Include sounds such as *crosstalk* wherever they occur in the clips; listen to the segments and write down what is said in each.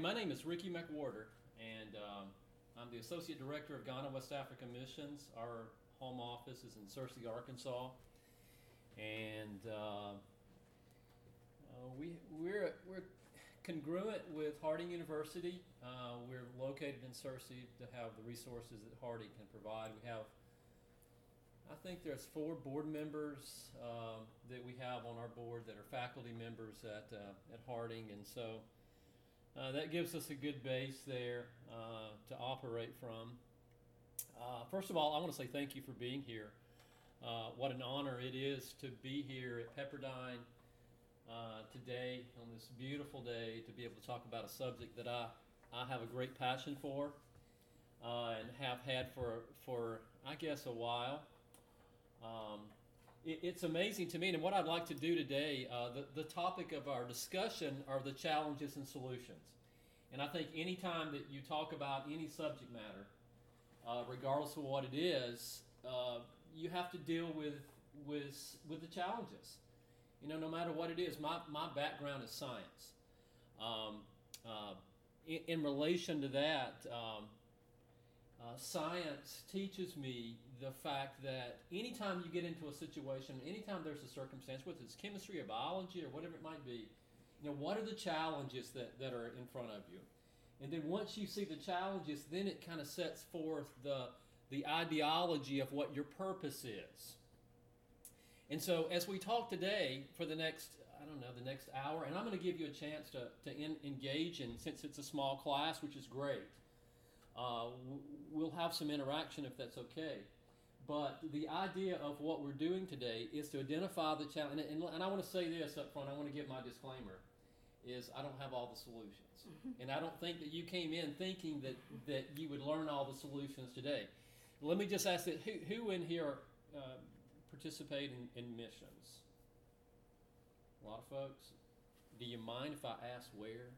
My name is Ricky McWhorter, and um, I'm the Associate Director of Ghana West Africa Missions. Our home office is in Searcy, Arkansas. And uh, uh, we, we're, we're congruent with Harding University. Uh, we're located in Searcy to have the resources that Harding can provide. We have, I think there's four board members um, that we have on our board that are faculty members at, uh, at Harding. And so uh, that gives us a good base there uh, to operate from. Uh, first of all, I want to say thank you for being here. Uh, what an honor it is to be here at Pepperdine uh, today on this beautiful day to be able to talk about a subject that I, I have a great passion for and have had for, for, I guess, a while. Um, it's amazing to me, and what I'd like to do today, uh, the, the topic of our discussion are the challenges and solutions. And I think anytime that you talk about any subject matter, uh, regardless of what it is, uh, you have to deal with, with, with the challenges. You know, no matter what it is, my, my background is science. Um, uh, in, in, relation to that, um, uh, science teaches me the fact that anytime you get into a situation, anytime there's a circumstance, whether it's chemistry or biology or whatever it might be, you know, what are the challenges that, that are in front of you? And then once you see the challenges, then it kind of sets forth the, the ideology of what your purpose is. And so, as we talk today for the next, I don't know, the next hour, and I'm going to give you a chance to, to in, engage, and since it's a small class, which is great, uh, we'll have some interaction if that's okay. But the idea of what we're doing today is to identify the challenge. And, and, I want to say this up front, I want to give my disclaimer is I don't have all the solutions. *laughs* And I don't think that you came in thinking that, that you would learn all the solutions today. Let me just ask that who, who in here uh, participate in, in missions? A lot of folks. Do you mind if I ask where?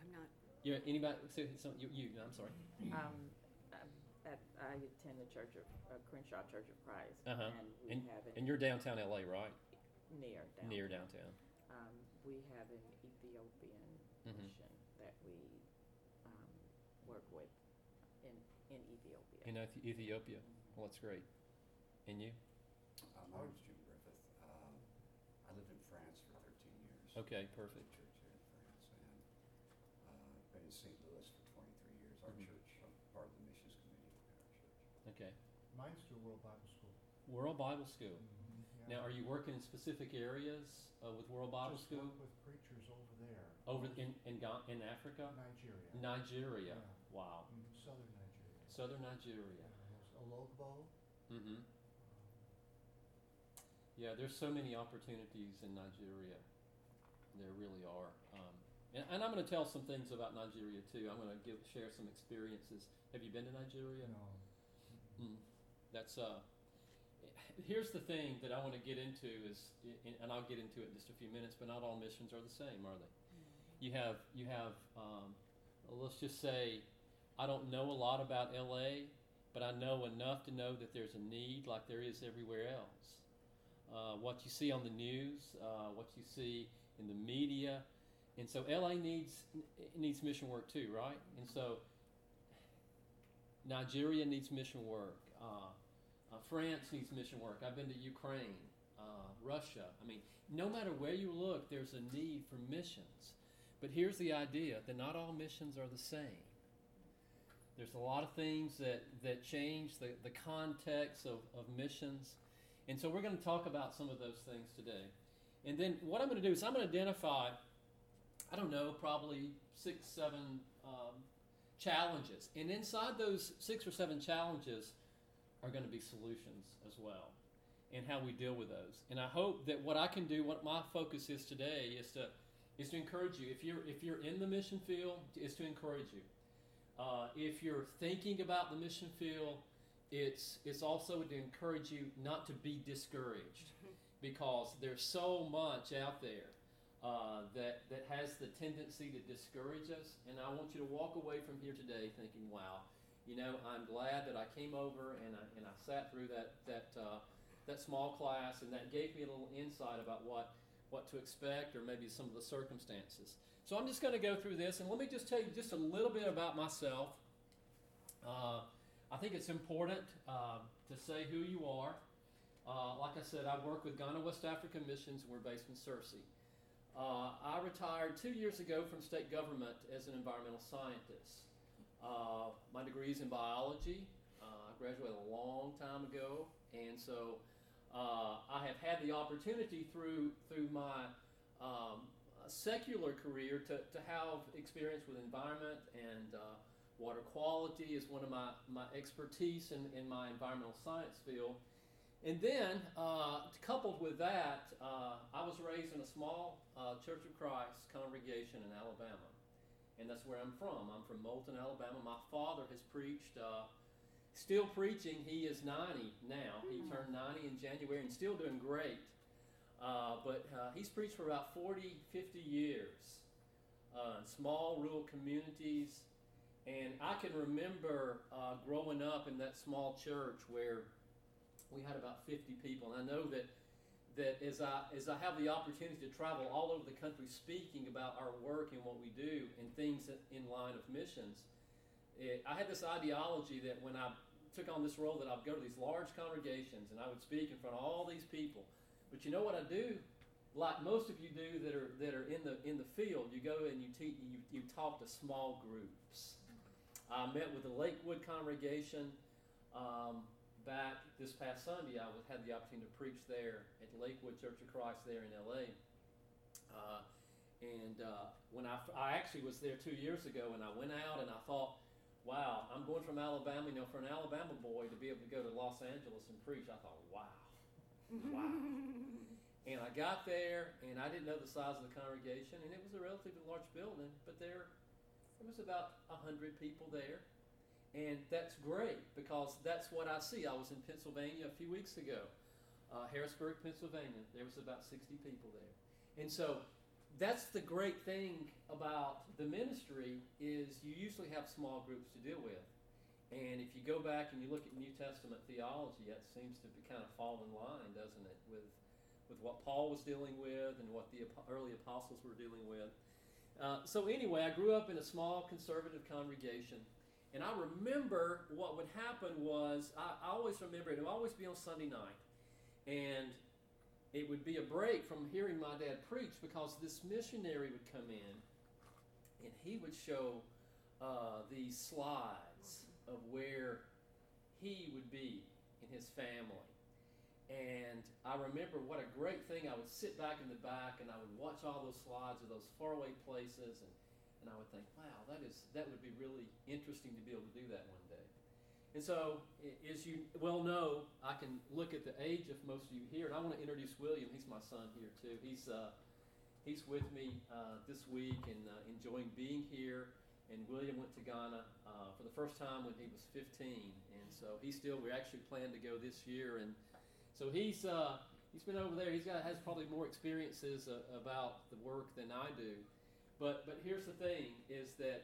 I'm not. Yeah, anybody? So, so you, you, I'm sorry. Um, at, I attend the Church of uh, Crenshaw Church of Christ, uh-huh. and we and, have it and you're downtown LA, right? Near downtown. Near downtown. Um, we have an Ethiopian Mhm. mission that we um, work with in in Ethiopia. In Ethi- Ethiopia. Well, that's great. And you? Uh, my name's Jim Griffith. Um, I lived in France for 13 years. Okay, perfect. here in France, and uh, been in St. Louis for 23 years. Our Mhm. church, I'm part of the missions committee at our church. Okay. Mine's through World Bible School. World Bible School. Mhm, Now, are you working in specific areas uh, with World Bible Just School? work with preachers over there. Over in in, in Africa, Nigeria. Nigeria. Yeah. Wow. Mhm, Southern Nigeria. Southern Nigeria. Yeah, Ologbo. Mm-hmm. um, Yeah, there's so many opportunities in Nigeria. There really are. Um, and, and I'm going to tell some things about Nigeria too. I'm going to give share some experiences. Have you been to Nigeria? No. Mm. That's uh. Here's the thing that I want to get into is, and I'll get into it in just a few minutes. But not all missions are the same, are they? You have you have. Um, let's just say, I don't know a lot about LA, but I know enough to know that there's a need, like there is everywhere else. Uh, what you see on the news, uh, what you see in the media, and so LA needs needs mission work too, right? And so Nigeria needs mission work. Uh, uh, France needs mission work. I've been to Ukraine, uh, Russia. I mean, no matter where you look, there's a need for missions. But here's the idea that not all missions are the same. There's a lot of things that, that change the, the context of, of missions. And so we're going to talk about some of those things today. And then what I'm going to do is I'm going to identify, I don't know, probably six, seven um, challenges. And inside those six or seven challenges are going to be solutions as well and how we deal with those. And I hope that what I can do, what my focus is today, is to is to encourage you. If you're if you're in the mission field, is to encourage you. Uh, if you're thinking about the mission field, it's it's also to encourage you not to be discouraged *laughs* because there's so much out there uh, that that has the tendency to discourage us. And I want you to walk away from here today thinking, "Wow, you know, I'm glad that I came over and I, and I sat through that that uh, that small class, and that gave me a little insight about what what to expect or maybe some of the circumstances. So I'm just going to go through this and let me just tell you just a little bit about myself. Uh, I think it's important uh, to say who you are. Uh, like I said, I work with Ghana West African Missions. and We're based in Searcy. Uh, I retired two years ago from state government as an environmental scientist. Uh, my degree is in biology. Uh, I graduated a long time ago, and so uh, I have had the opportunity through through my um, secular career to, to have experience with environment and uh, water quality is one of my, my expertise in, in my environmental science field. And then, uh, coupled with that, uh, I was raised in a small uh, Church of Christ congregation in Alabama. And that's where I'm from. I'm from Moulton, Alabama. My father has preached, uh, still preaching. He is 90 now. He turned 90 in January and still doing great. Uh, but uh, he's preached for about 40, 50 years uh, in small rural communities. And I can remember uh, growing up in that small church where we had about 50 people. And I know that, that as, I, as I have the opportunity to travel all over the country speaking about our work and what we do and things in line of missions, it, I had this ideology that when I took on this role that I'd go to these large congregations and I would speak in front of all these people. But you know what I do? Like most of you do that are that are in the in the field, you go and you you, you talk to small groups. I met with the Lakewood congregation um, back this past Sunday, I was, had the opportunity to preach there at Lakewood Church of Christ there in LA. Uh, and uh, when I, I actually was there two years ago, and I went out and I thought, wow, I'm going from Alabama. You know, for an Alabama boy to be able to go to Los Angeles and preach, I thought, wow, wow. *laughs* and I got there, and I didn't know the size of the congregation, and it was a relatively large building, but there, there was about a hundred people there and that's great because that's what I see. I was in Pennsylvania a few weeks ago, uh, Harrisburg, Pennsylvania. There was about 60 people there. And so that's the great thing about the ministry is you usually have small groups to deal with. And if you go back and you look at New Testament theology, that seems to be kind of fall in line, doesn't it, with, with what Paul was dealing with and what the early apostles were dealing with. Uh, so anyway, I grew up in a small conservative congregation and I remember what would happen was, I, I always remember it would always be on Sunday night. And it would be a break from hearing my dad preach because this missionary would come in and he would show uh, these slides of where he would be in his family. And I remember what a great thing. I would sit back in the back and I would watch all those slides of those faraway places and and I would think, wow, that is that would be really interesting to be able to do that one day. And so, as you well know, I can look at the age of most of you here, and I want to introduce William. He's my son here too. He's uh, he's with me uh, this week and uh, enjoying being here. And William went to Ghana uh, for the first time when he was 15, and so he still we actually plan to go this year. And so he's uh, he's been over there. He's got has probably more experiences uh, about the work than I do. But but here's the thing: is that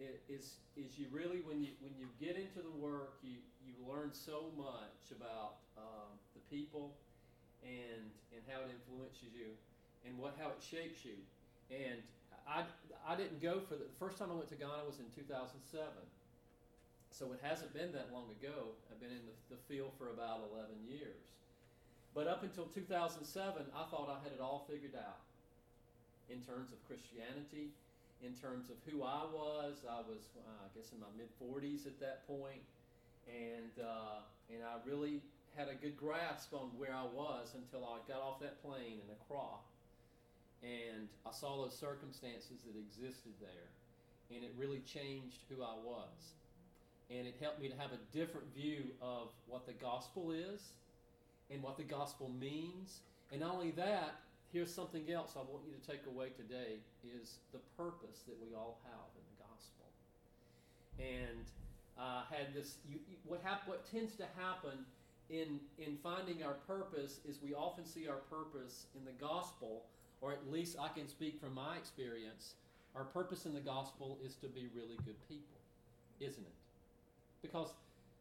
it is is you really when you when you get into the work, you you learn so much about um, the people and and how it influences you and what how it shapes you. And I I didn't go for the, the first time I went to Ghana was in 2007. So it hasn't been that long ago. I've been in the, the field for about 11 years. But up until 2007, I thought I had it all figured out in terms of Christianity, in terms of who I was. I was, uh, I guess, in my mid 40s at that point, and uh, and I really had a good grasp on where I was until I got off that plane in Accra, and I saw those circumstances that existed there, and it really changed who I was, and it helped me to have a different view of what the gospel is, and what the gospel means, and not only that, here's something else I want you to take away today is the purpose that we all have in the gospel. And uh, had this, you, you, what, hap- what tends to happen in, in finding our purpose is we often see our purpose in the gospel, or at least I can speak from my experience. Our purpose in the gospel is to be really good people, isn't it? Because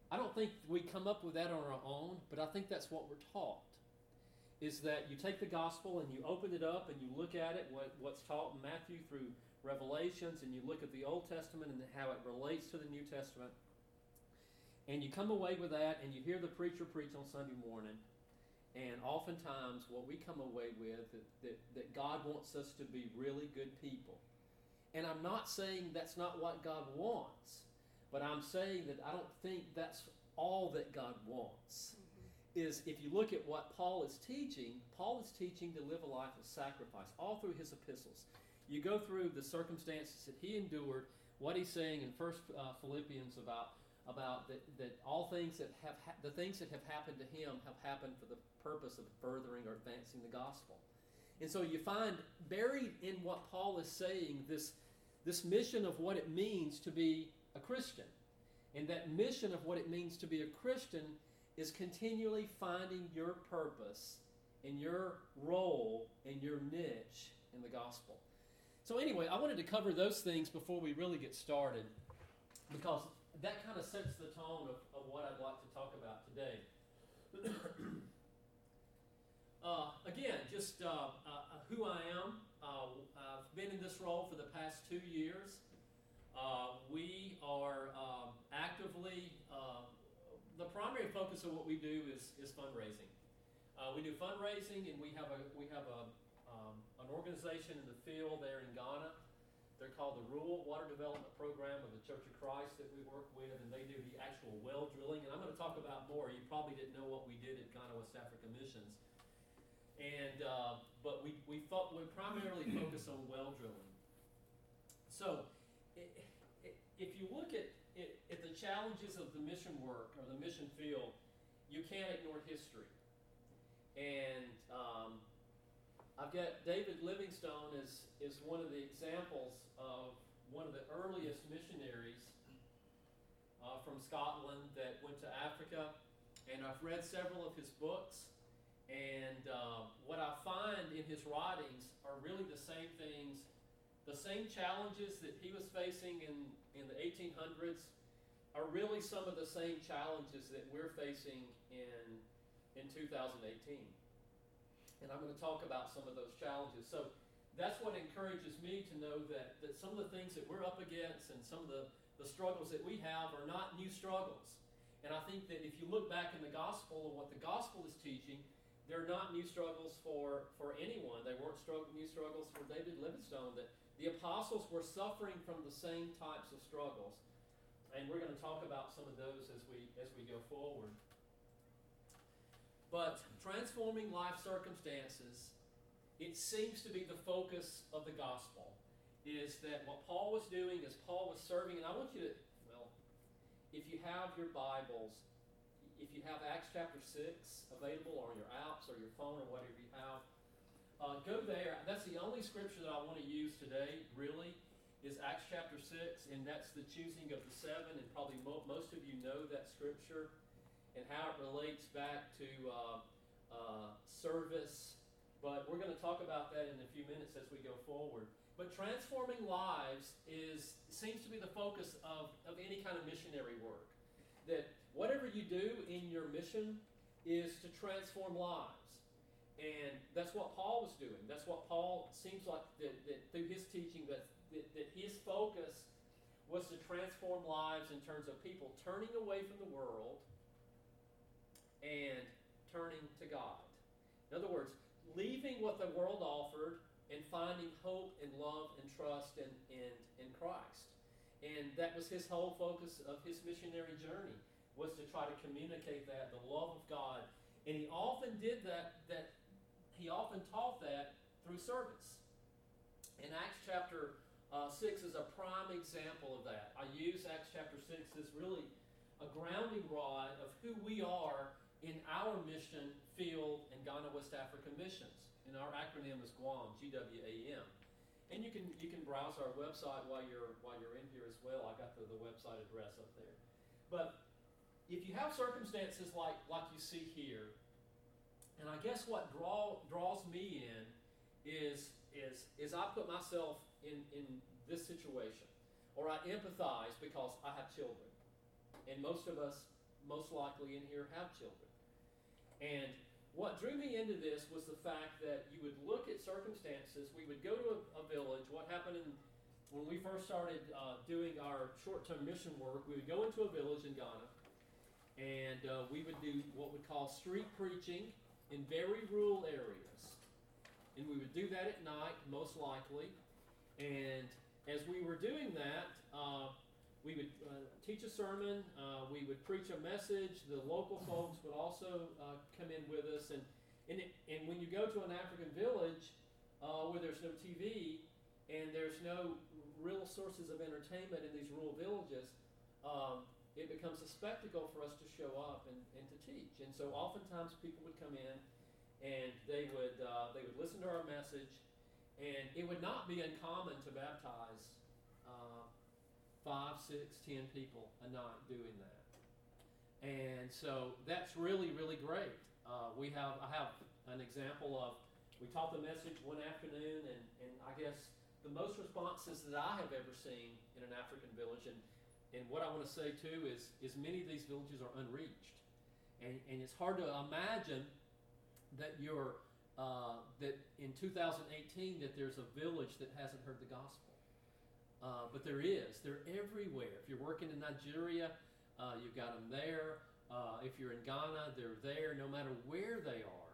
I don't think we come up with that on our own, but I think that's what we're taught. Is that you take the gospel and you open it up and you look at it, what, what's taught in Matthew through Revelations, and you look at the Old Testament and how it relates to the New Testament, and you come away with that and you hear the preacher preach on Sunday morning, and oftentimes what we come away with that, that, that God wants us to be really good people. And I'm not saying that's not what God wants, but I'm saying that I don't think that's all that God wants is if you look at what Paul is teaching, Paul is teaching to live a life of sacrifice all through his epistles. You go through the circumstances that he endured, what he's saying in First uh, Philippians about about that, that all things that have ha- the things that have happened to him have happened for the purpose of furthering or advancing the gospel. And so you find buried in what Paul is saying this this mission of what it means to be a Christian. And that mission of what it means to be a Christian is continually finding your purpose and your role and your niche in the gospel. So, anyway, I wanted to cover those things before we really get started because that kind of sets the tone of, of what I'd like to talk about today. *clears throat* uh, again, just uh, uh, who I am. Uh, I've been in this role for the past two years. Uh, we are um, actively uh, the primary focus of what we do is, is fundraising. Uh, we do fundraising, and we have a we have a um, an organization in the field there in Ghana. They're called the Rural Water Development Program of the Church of Christ that we work with, and they do the actual well drilling. And I'm going to talk about more. You probably didn't know what we did at Ghana West Africa Missions, and uh, but we we, fo- we primarily focus on well drilling. So, i- i- if you look at it, challenges of the mission work or the mission field, you can't ignore history. And um, I've got David Livingstone is, is one of the examples of one of the earliest missionaries uh, from Scotland that went to Africa. And I've read several of his books. And uh, what I find in his writings are really the same things, the same challenges that he was facing in, in the 1800s are really some of the same challenges that we're facing in, in 2018. And I'm going to talk about some of those challenges. So that's what encourages me to know that, that some of the things that we're up against and some of the, the struggles that we have are not new struggles. And I think that if you look back in the gospel and what the gospel is teaching, they're not new struggles for, for anyone. They weren't new struggles for David Livingstone. That the apostles were suffering from the same types of struggles. And we're going to talk about some of those as we as we go forward. But transforming life circumstances, it seems to be the focus of the gospel. Is that what Paul was doing is Paul was serving, and I want you to, well, if you have your Bibles, if you have Acts chapter 6 available or your apps or your phone or whatever you have, uh, go there. That's the only scripture that I want to use today, really, is Acts chapter 6, and that's the choosing of the seven, and probably mo- most of you know that scripture and how it relates back to uh, uh, service. But we're going to talk about that in a few minutes as we go forward. But transforming lives is seems to be the focus of, of any kind of missionary work. That whatever you do in your mission is to transform lives. And that's what Paul was doing. That's what Paul seems like that, that through his teaching that, that, that his focus was to transform lives in terms of people turning away from the world and turning to God. In other words, leaving what the world offered and finding hope and love and trust in, in, in Christ. And that was his whole focus of his missionary journey was to try to communicate that, the love of God. And he often did that, that he often taught that through service. And Acts chapter uh, 6 is a prime example of that. I use Acts chapter 6 as really a grounding rod of who we are in our mission field in Ghana West Africa Missions. And our acronym is GWAM, G-W-A-M. And you can you can browse our website while you're while you're in here as well. I got the, the website address up there. But if you have circumstances like like you see here, and I guess what draw draws me in is is is I put myself in in this situation, or I empathize because I have children, and most of us most likely in here have children. And what drew me into this was the fact that you would look at circumstances. We would go to a, a village. What happened in when we first started uh, doing our short-term mission work? We would go into a village in Ghana, and uh, we would do what we call street preaching in very rural areas, and we would do that at night, most likely. And as we were doing that, uh, we would uh, teach a sermon, uh, we would preach a message. The local folks would also uh, come in with us, and and, it, and when you go to an African village uh, where there's no TV and there's no real sources of entertainment in these rural villages, um, it becomes a spectacle for us to show up and, and to teach. And so oftentimes people would come in and they would uh, they would listen to our message, and it would not be uncommon to baptize uh, five, six, ten people a night doing that. And so that's really, really great. Uh, we have I have an example of we taught the message one afternoon, and, and I guess the most responses that I have ever seen in an African village, and, and what I want to say too is is many of these villages are unreached, and, and it's hard to imagine that you're uh, that in 2018 that there's a village that hasn't heard the gospel. Uh, but there is. They're everywhere. If you're working in Nigeria, uh, you've got them there. Uh, if you're in Ghana, they're there. No matter where they are,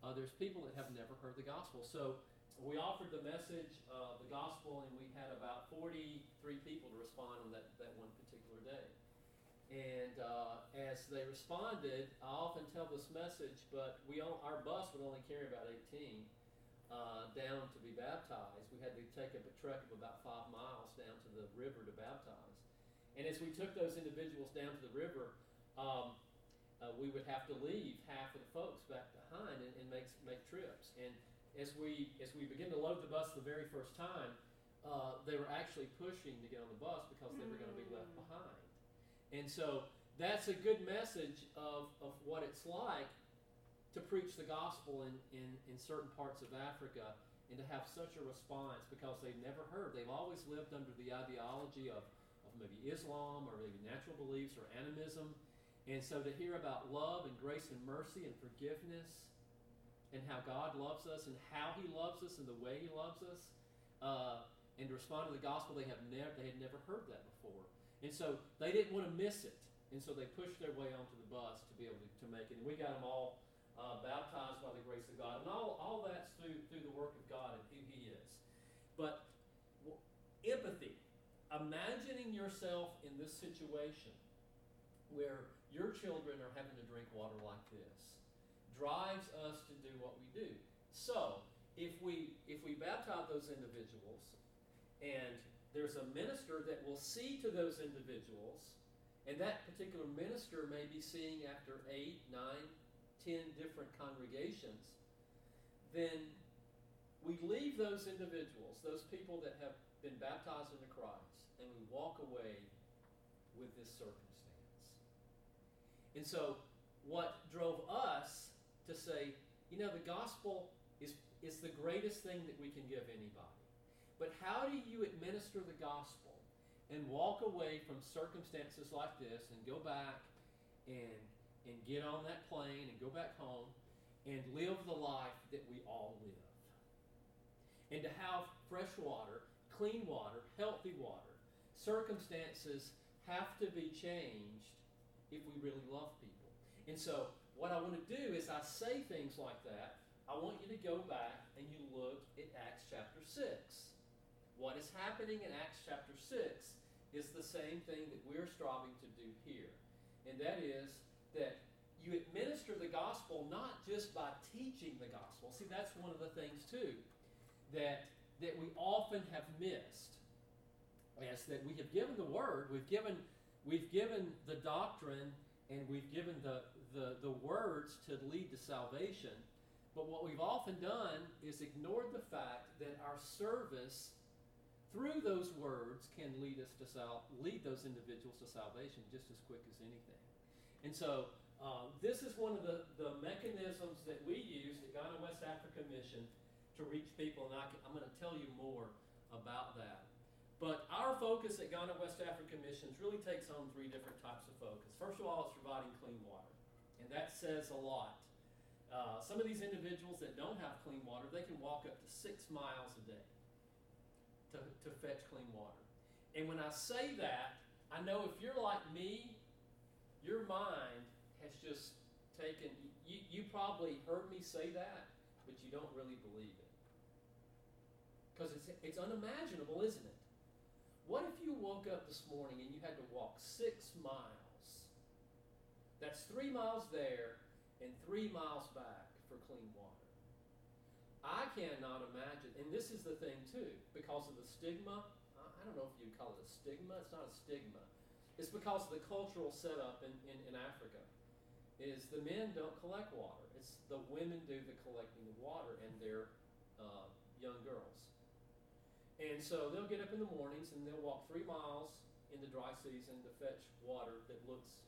uh, there's people that have never heard the gospel. So we offered the message, the gospel, and we had about 43 people to respond on that, that one. And uh, as they responded, I often tell this message, but we our bus would only carry about 18 uh, down to be baptized. We had to take a trek of about five miles down to the river to baptize. And as we took those individuals down to the river, um, uh, we would have to leave half of the folks back behind and, and make make trips. And as we as we begin to load the bus the very first time, uh, they were actually pushing to get on the bus because they were going to be. And so that's a good message of, of what it's like to preach the gospel in, in, in certain parts of Africa and to have such a response because they've never heard. They've always lived under the ideology of, of maybe Islam or maybe natural beliefs or animism. And so to hear about love and grace and mercy and forgiveness and how God loves us and how He loves us and the way He loves us, uh, and to respond to the gospel, they have never they had never heard that before, and so they didn't want to miss it, and so they pushed their way onto the bus to be able to, to make it. And we got them all uh, baptized by the grace of God, and all all that's through through the work of God and who He is. But empathy, imagining yourself in this situation where your children are having to drink water like this drives us to do what we do. So, if we if we baptize those individuals and there's a minister that will see to those individuals and that particular minister may be seeing after eight, nine, ten different congregations, then we leave those individuals, those people that have been baptized into Christ, and we walk away with this circumstance. And so, what drove us to say, you know, the gospel is, is the greatest thing that we can give anybody. But how do you administer the gospel and walk away from circumstances like this and go back and, and get on that plane and go back home and live the life that we all live? And to have fresh water, clean water, healthy water. Circumstances have to be changed if we really love people. And so, what I want to do is I say things like that. I want you to go back and you look at Acts chapter 6. What is happening in Acts chapter 6 is the same thing that we're striving to do here. And that is that you administer the gospel not just by teaching the gospel. See, that's one of the things, too, that, that we often have missed. Is that we have given the word, we've given, we've given the doctrine, and we've given the, the, the words to lead to salvation. But what we've often done is ignored the fact that our service through those words can lead us to sal- lead those individuals to salvation just as quick as anything. And so uh, this is one of the, the mechanisms that we use at Ghana West Africa Mission to reach people, and I I'm going to tell you more about that. But our focus at Ghana West Africa Missions really takes on three different types of focus. First of all, it's providing clean water, and that says a lot. uh, some of these individuals that don't have clean water, they can walk up to six miles a day to, to fetch clean water. And when I say that, I know if you're like me, your mind has just taken, you, you probably heard me say that, but you don't really believe it. Because it's, it's unimaginable, isn't it? What if you woke up this morning and you had to walk six miles? That's three miles there and three miles back for clean water. I cannot imagine, and this is the thing too, because of the stigma. I don't know if you'd call it a stigma. It's not a stigma. It's because of the cultural setup in, in, in Africa. Is the men don't collect water. It's the women do the collecting of water and their uh, young girls. And so they'll get up in the mornings and they'll walk three miles in the dry season to fetch water that looks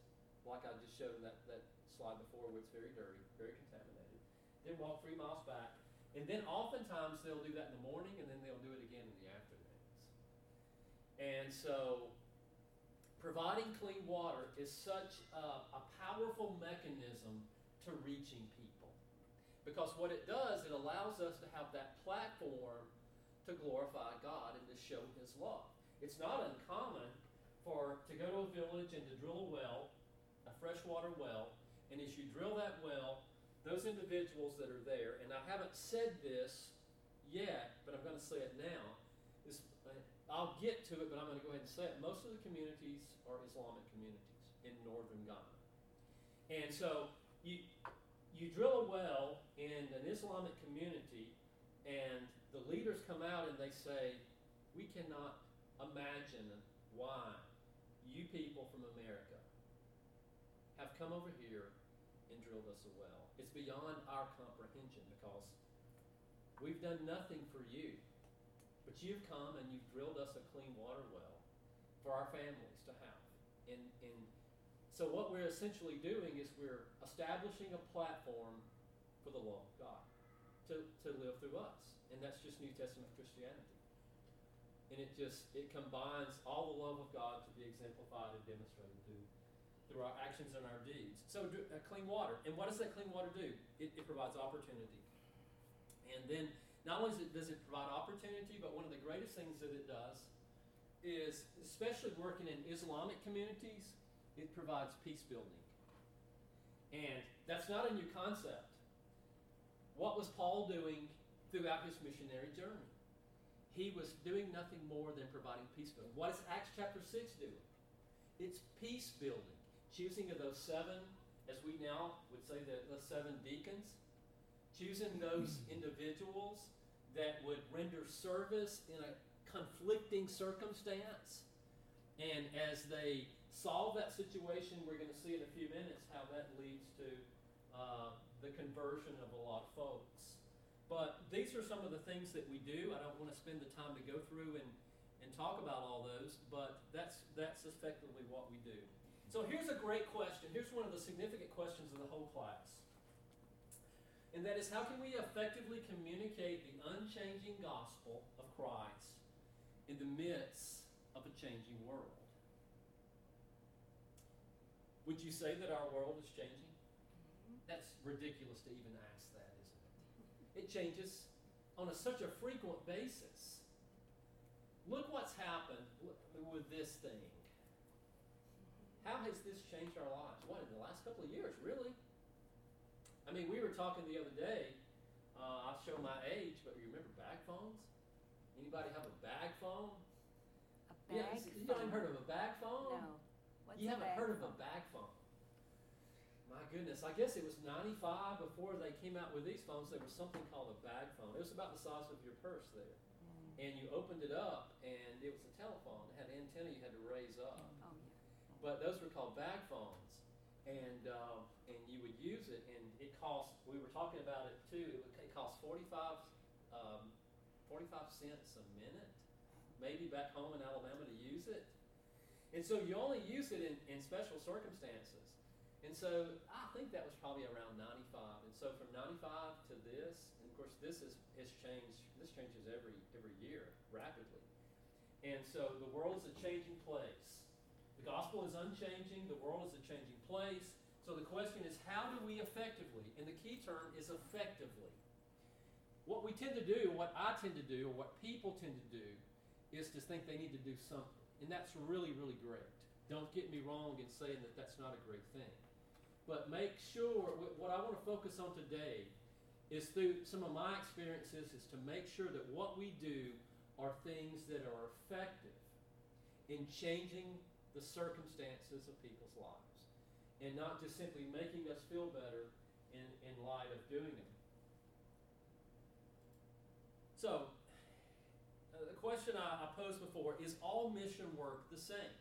like I just showed in that, that slide before where it's very dirty, very contaminated. Then walk three miles back. And then oftentimes they'll do that in the morning and then they'll do it again in the afternoons. And so providing clean water is such a, a powerful mechanism to reaching people. Because what it does, it allows us to have that platform to glorify God and to show His love. It's not uncommon for to go to a village and to drill a well, a freshwater well, and as you drill that well, those individuals that are there, and I haven't said this yet, but I'm going to say it now. Is uh, I'll get to it, but I'm going to go ahead and say it. Most of the communities are Islamic communities in northern Ghana, and so you you drill a well in an Islamic community, and the leaders come out and they say, We cannot imagine why you people from America have come over here and drilled us a well. It's beyond our comprehension because we've done nothing for you. But you've come and you've drilled us a clean water well for our families to have. And, and so what we're essentially doing is we're establishing a platform for the law of God to, to live through us. And that's just New Testament Christianity. And it just it combines all the love of God to be exemplified and demonstrated through our actions and our deeds. So uh, clean water. And what does that clean water do? It, it provides opportunity. And then not only does it, does it provide opportunity, but one of the greatest things that it does is, especially working in Islamic communities, it provides peace building. And that's not a new concept. What was Paul doing throughout his missionary journey? He was doing nothing more than providing peace building. What is Acts chapter 6 doing? It's peace building. Choosing of those seven, as we now would say, the, the seven deacons. Choosing those individuals that would render service in a conflicting circumstance. And as they solve that situation, we're going to see in a few minutes how that leads to uh, the conversion of a lot of folks. But these are some of the things that we do. I don't want to spend the time to go through and, and talk about all those, but that's, that's effectively what we do. So here's a great question. Here's one of the significant questions of the whole class. And that is how can we effectively communicate the unchanging gospel of Christ in the midst of a changing world? Would you say that our world is changing? That's ridiculous to even ask that, isn't it? It changes on a, such a frequent basis. Look what's happened with this thing. How has this changed our lives? What, in the last couple of years, really? I mean, we were talking the other day. Uh, I'll show my age, but you remember bag phones? Anybody have a bag phone? A yeah, bag you haven't heard of a bag phone? No. What's you a haven't bag heard of a phone? bag phone. My goodness, I guess it was 95 before they came out with these phones. There was something called a bag phone. It was about the size of your purse there. Mm. And you opened it up, and it was a telephone. It had an antenna you had to raise up. But those were called bag phones. And, um, and you would use it, and it cost, we were talking about it too, it, would, it cost 45, um, 45 cents a minute, maybe back home in Alabama to use it. And so you only use it in, in special circumstances. And so I think that was probably around 95. And so from 95 to this, and of course this is, has changed, this changes every, every year rapidly. And so the world is a changing place. Gospel is unchanging, the world is a changing place. So the question is, how do we effectively, and the key term is effectively. What we tend to do, what I tend to do, or what people tend to do, is to think they need to do something. And that's really, really great. Don't get me wrong in saying that that's not a great thing. But make sure, what I want to focus on today is through some of my experiences, is to make sure that what we do are things that are effective in changing the circumstances of people's lives and not just simply making us feel better in, in light of doing them. So, uh, the question I, I posed before is all mission work the same?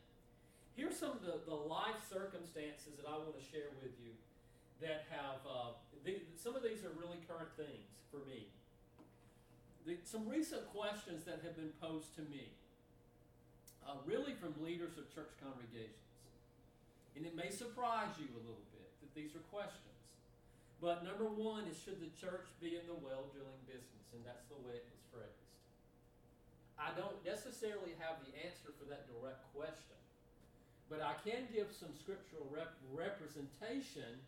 Here's some of the, the life circumstances that I want to share with you that have, uh, the, some of these are really current things for me. The, some recent questions that have been posed to me, uh, really from leaders of church congregations. And it may surprise you a little bit that these are questions. But number one is should the church be in the well drilling business? And that's the way it was phrased. I don't necessarily have the answer for that direct question, but I can give some scriptural rep- representation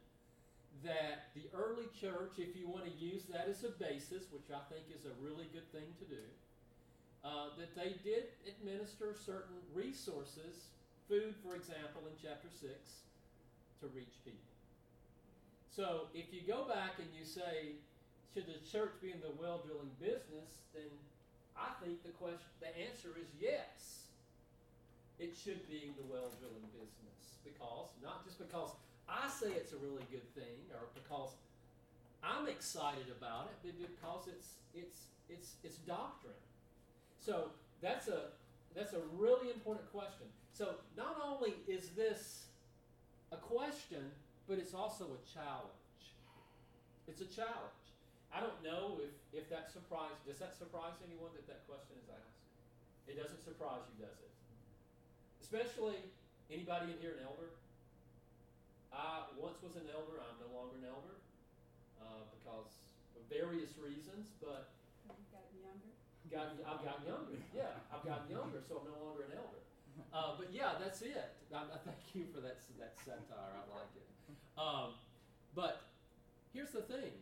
that the early church, if you want to use that as a basis, which I think is a really good thing to do, uh, that they did administer certain resources, food, for example, in chapter 6, to reach people. So if you go back and you say, should the church be in the well drilling business, then I think the question, the answer is yes. It should be in the well drilling business because not just because I say it's a really good thing or because I'm excited about it, but because it's it's it's it's doctrine. So that's a that's a really important question. So not only is this a question, but it's also a challenge. It's a challenge. I don't know if, if that surprise does that surprise anyone that that question is asked? It doesn't surprise you, does it? Especially anybody in here an elder? I once was an elder. I'm no longer an elder uh, because of various reasons, but younger? got I've gotten younger. *laughs* Yeah, I've gotten younger, so I'm no longer an elder. Uh, but yeah, that's it. I, I thank you for that that satire. I like it. Um, but here's the thing: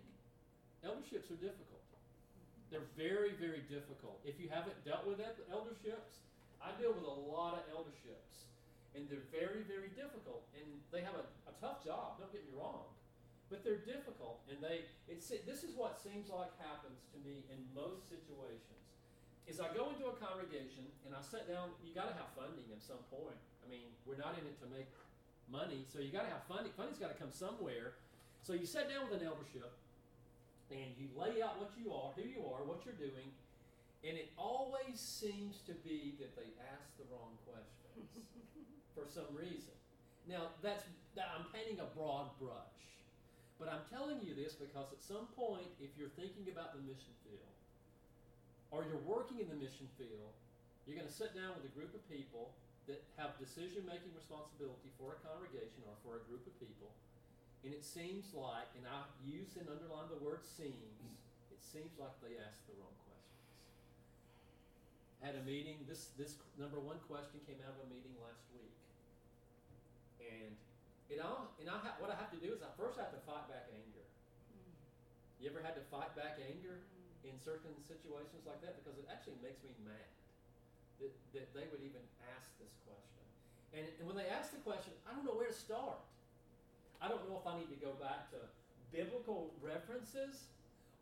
elderships are difficult. They're very, very difficult. If you haven't dealt with elderships, I deal with a lot of elderships, and they're very, very difficult. And they have a, a tough job. Don't get me wrong, but they're difficult. And they it's this is what seems like happens to me in most situations. Is I go into a congregation and I sit down. You got to have funding at some point. I mean, we're not in it to make money, so you got to have funding. Funding's got to come somewhere. So you sit down with an eldership and you lay out what you are, who you are, what you're doing, and it always seems to be that they ask the wrong questions *laughs* for some reason. Now that's I'm painting a broad brush, but I'm telling you this because at some point, if you're thinking about the mission field, or you're working in the mission field, you're going to sit down with a group of people that have decision-making responsibility for a congregation or for a group of people, and it seems like, and I use and underline the word seems, it seems like they ask the wrong questions. Had a meeting, this, this number one question came out of a meeting last week. And it all, and I ha, what I have to do is I first have to fight back anger. Hmm. You ever had to fight back anger in certain situations like that? Because it actually makes me mad that, that they would even ask this question. And, and when they ask the question, I don't know where to start. I don't know if I need to go back to biblical references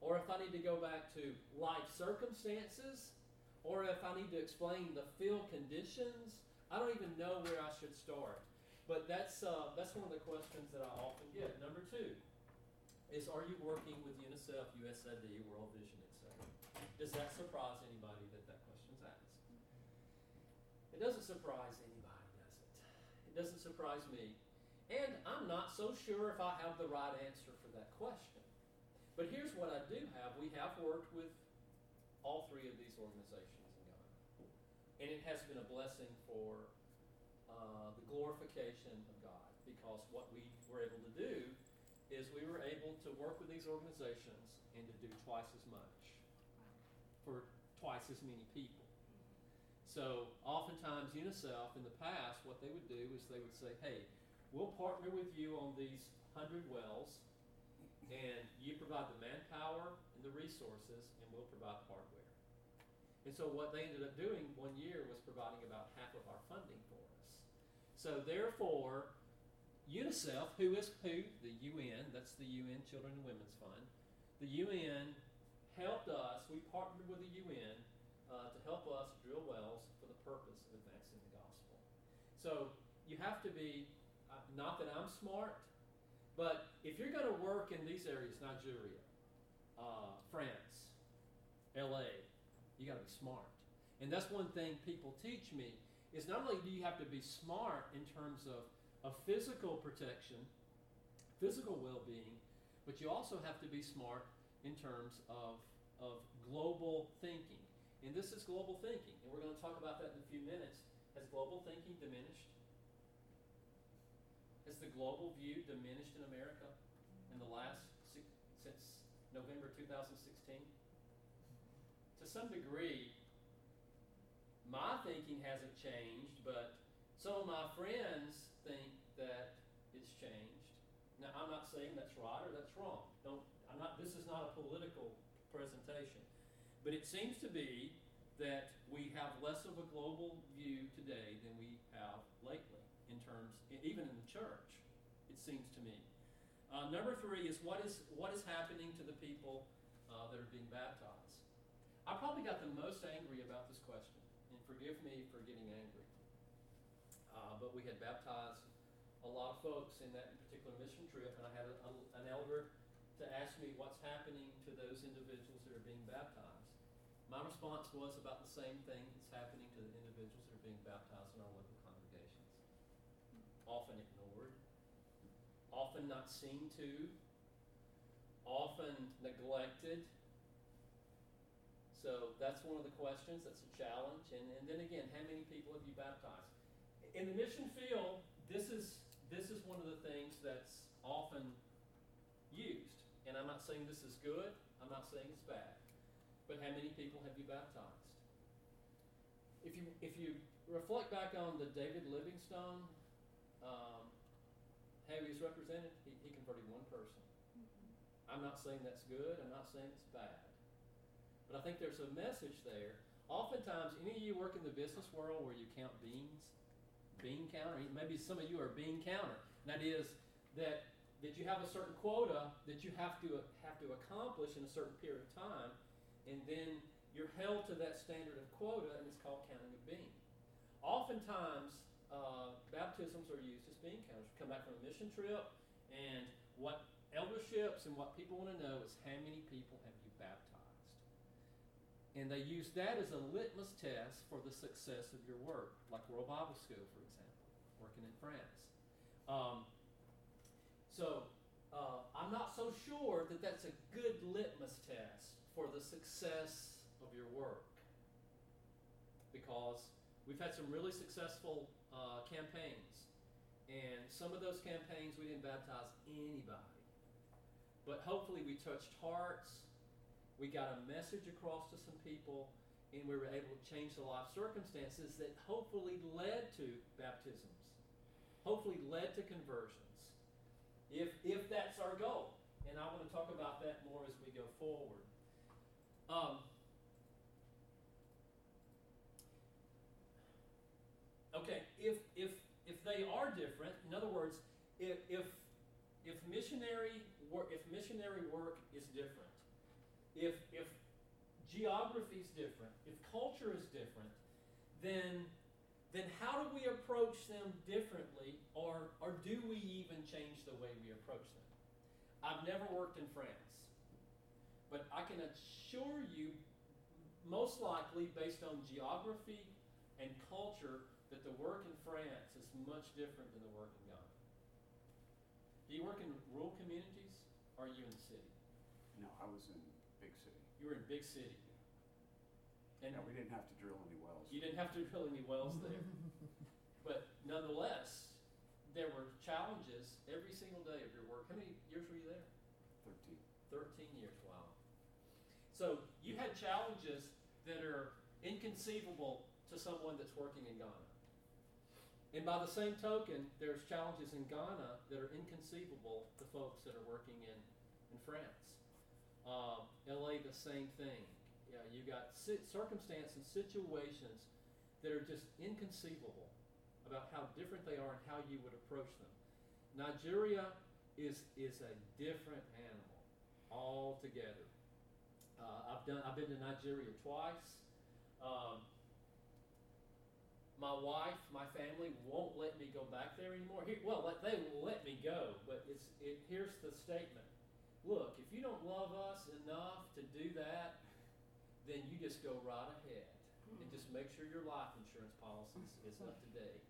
or if I need to go back to life circumstances or if I need to explain the field conditions. I don't even know where I should start. But that's, uh, that's one of the questions that I often get. Number two is Are you working with UNICEF, USAID, World Vision? Does that surprise anybody that that question's asked? It doesn't surprise anybody, does it? It doesn't surprise me. And I'm not so sure if I have the right answer for that question. But here's what I do have we have worked with all three of these organizations in Ghana. And it has been a blessing for uh, the glorification of God because what we were able to do is we were able to work with these organizations and to do twice as much twice as many people. So oftentimes UNICEF in the past, what they would do is they would say, hey, we'll partner with you on these hundred wells, and you provide the manpower and the resources, and we'll provide the hardware. And so what they ended up doing one year was providing about half of our funding for us. So therefore, UNICEF, who is who, the UN, that's the UN Children and Women's Fund, the UN helped us, we partnered with the UN uh, to help us drill wells for the purpose of advancing the gospel. So you have to be, uh, not that I'm smart, but if you're going to work in these areas, Nigeria, uh, France, LA, you got to be smart. And that's one thing people teach me is not only do you have to be smart in terms of, of physical protection, physical well-being, but you also have to be smart in terms of, of global thinking. And this is global thinking, and we're going to talk about that in a few minutes. Has global thinking diminished? Has the global view diminished in America in the last since November 2016? To some degree, my thinking hasn't changed, but some of my friends think that it's changed. Now, I'm not saying that's right or that's wrong. Don't, I'm not, this is not a political presentation. But it seems to be that we have less of a global view today than we have lately in terms, even in the church, it seems to me. Uh, number three is what is, what is happening to the people uh, that are being baptized? I probably got the most angry about this question, and forgive me for getting angry. Uh, but we had baptized a lot of folks in that particular mission trip, and I had a, a- an elder to ask me what's happening to those individuals that are being baptized. My response was about the same thing that's happening to the individuals that are being baptized in our local congregations. Often ignored, often not seen to, often neglected. So that's one of the questions, that's a challenge. And, and then again, how many people have you baptized? In the mission field, this is, this is one of the things that's often. And I'm not saying this is good, I'm not saying it's bad. But how many people have you baptized? If you, if you reflect back on the David Livingstone, um, how he was represented, he, he converted one person. I'm not saying that's good, I'm not saying it's bad. But I think there's a message there. Oftentimes, any of you work in the business world where you count beans, bean counter, maybe some of you are bean counter. And that is that, that you have a certain quota that you have to, have to accomplish in a certain period of time, and then you're held to that standard of quota, and it's called counting of bean. Oftentimes, uh, baptisms are used as bean counters. You come back from a mission trip, and what elderships and what people want to know is how many people have you baptized. And they use that as a litmus test for the success of your work, like World Bible School, for example, working in France. Um, so uh, I'm not so sure that that's a good litmus test for the success of your work. Because we've had some really successful uh, campaigns, and some of those campaigns we didn't baptize anybody, but hopefully we touched hearts. We got a message across to some people, and we were able to change the life circumstances that hopefully led to baptisms, hopefully led to conversions, if, if that's our goal. And I want to talk about that more as we go forward. Um, okay, if, if, if they are different, in other words, if, if, if missionary work, if missionary work is different, if, if geography is different, if culture is different, then, then how do we approach them differently, or, or do we even change the way we approach them? I've never worked in France, but I can assure you, most likely based on geography and culture, that the work in France is much different than the work in Ghana. Do you work in rural communities, or are you in the city? No, I was in big city. You were in big city. And Yeah, we didn't have to drill any wells. you didn't have to drill any wells there. *laughs* But nonetheless, there were challenges every single day of your work. How many years were you there? Thirteen. 13 years, wow. So you had challenges that are inconceivable to someone that's working in Ghana. And by the same token, there's challenges in Ghana that are inconceivable to folks that are working in, in France. Um, LA, the same thing. Yeah, you got si- circumstances, situations that are just inconceivable about how different they are and how you would approach them. Nigeria is is a different animal altogether. Uh, I've done. I've been to Nigeria twice. Um, my wife, my family won't let me go back there anymore. Here, well, they will let me go, but it's it. Here's the statement: Look, if you don't love us enough to do that, then you just go right ahead and just make sure your life insurance policy is up to date.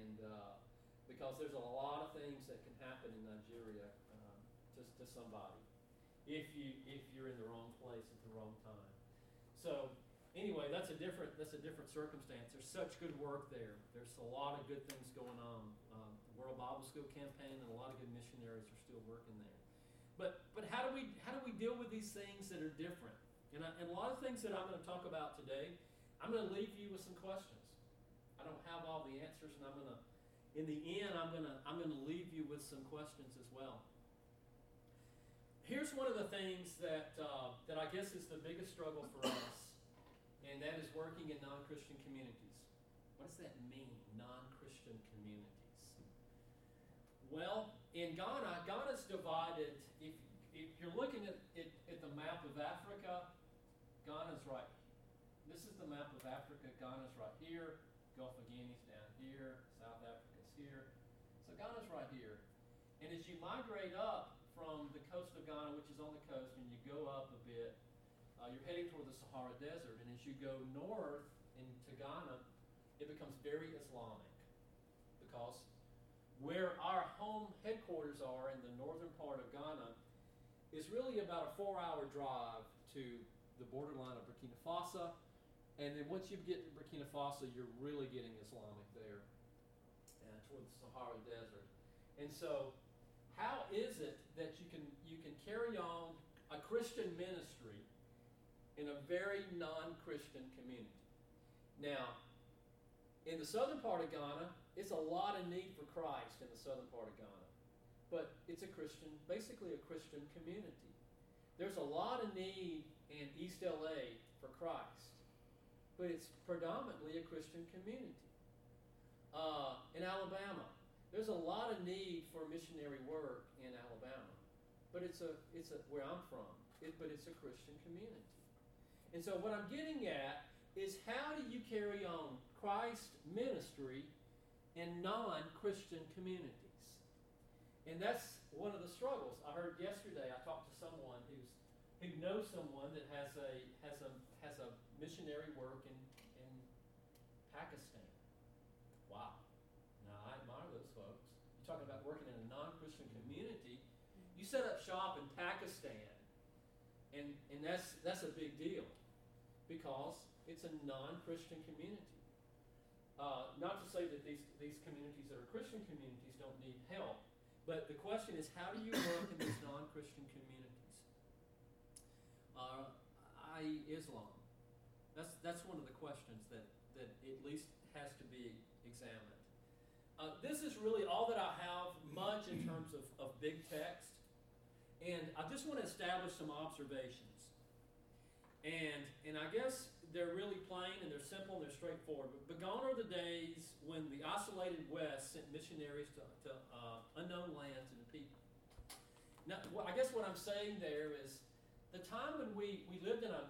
And uh, because there's a lot of things that can happen in Nigeria um, to, to somebody if you if you're in the wrong place at the wrong time. So anyway, that's a different that's a different circumstance. There's such good work there. There's a lot of good things going on. Um, the World Bible School campaign and a lot of good missionaries are still working there. But but how do we how do we deal with these things that are different? And, I, and a lot of things that I'm going to talk about today, I'm going to leave you with some questions. I don't have all the answers, and I'm going to, in the end, I'm going to I'm going to leave you with some questions as well. Here's one of the things that uh, that I guess is the biggest struggle for us, and that is working in non-Christian communities. What does that mean, non-Christian communities? Well, in Ghana, Ghana's divided. If if you're looking at, at, at the map of Africa, Ghana's right. This is the map of Africa. Ghana's right here. Gulf of Guinea's down here. South Africa's here. So Ghana's right here. And as you migrate up from the coast of Ghana, which is on the coast, and you go up a bit, uh, you're heading toward the Sahara Desert. And as you go north into Ghana, it becomes very Islamic because where our home headquarters are in the northern part of Ghana is really about a four hour drive to the borderline of Burkina Faso. And then once you get to Burkina Faso, you're really getting Islamic there uh, toward the Sahara Desert. And so, how is it that you can, you can carry on a Christian ministry in a very non Christian community? Now, in the southern part of Ghana, it's a lot of need for Christ in the southern part of Ghana. But it's a Christian, basically a Christian community. There's a lot of need in East LA for Christ, but it's predominantly a Christian community. Uh, in Alabama, there's a lot of need for missionary work in Alabama, but it's a it's a where I'm from, it, but it's a Christian community. And so what I'm getting at is how do you carry on Christ ministry in non-Christian communities? And that's one of the struggles. I heard yesterday. I talked to someone who's who knows someone that has a has a has a missionary work in in Pakistan. Wow. Now I admire those folks. You're talking about working in a non-Christian community. You set up shop in Pakistan, and and that's that's a big deal because it's a non-Christian community. Uh, not to say that these these communities that are Christian communities don't need help, but the question is, how do you work in these non-Christian communities? Uh, I Islam. That's that's one of the questions that that at least has to be examined. Uh, this is really all that I have much in terms of, of big text, and I just want to establish some observations. And and I guess they're really plain and they're simple and they're straightforward. But, gone are the days when the isolated West sent missionaries to, to uh, unknown lands and people. Now, I guess what I'm saying there is the time when we, we lived in a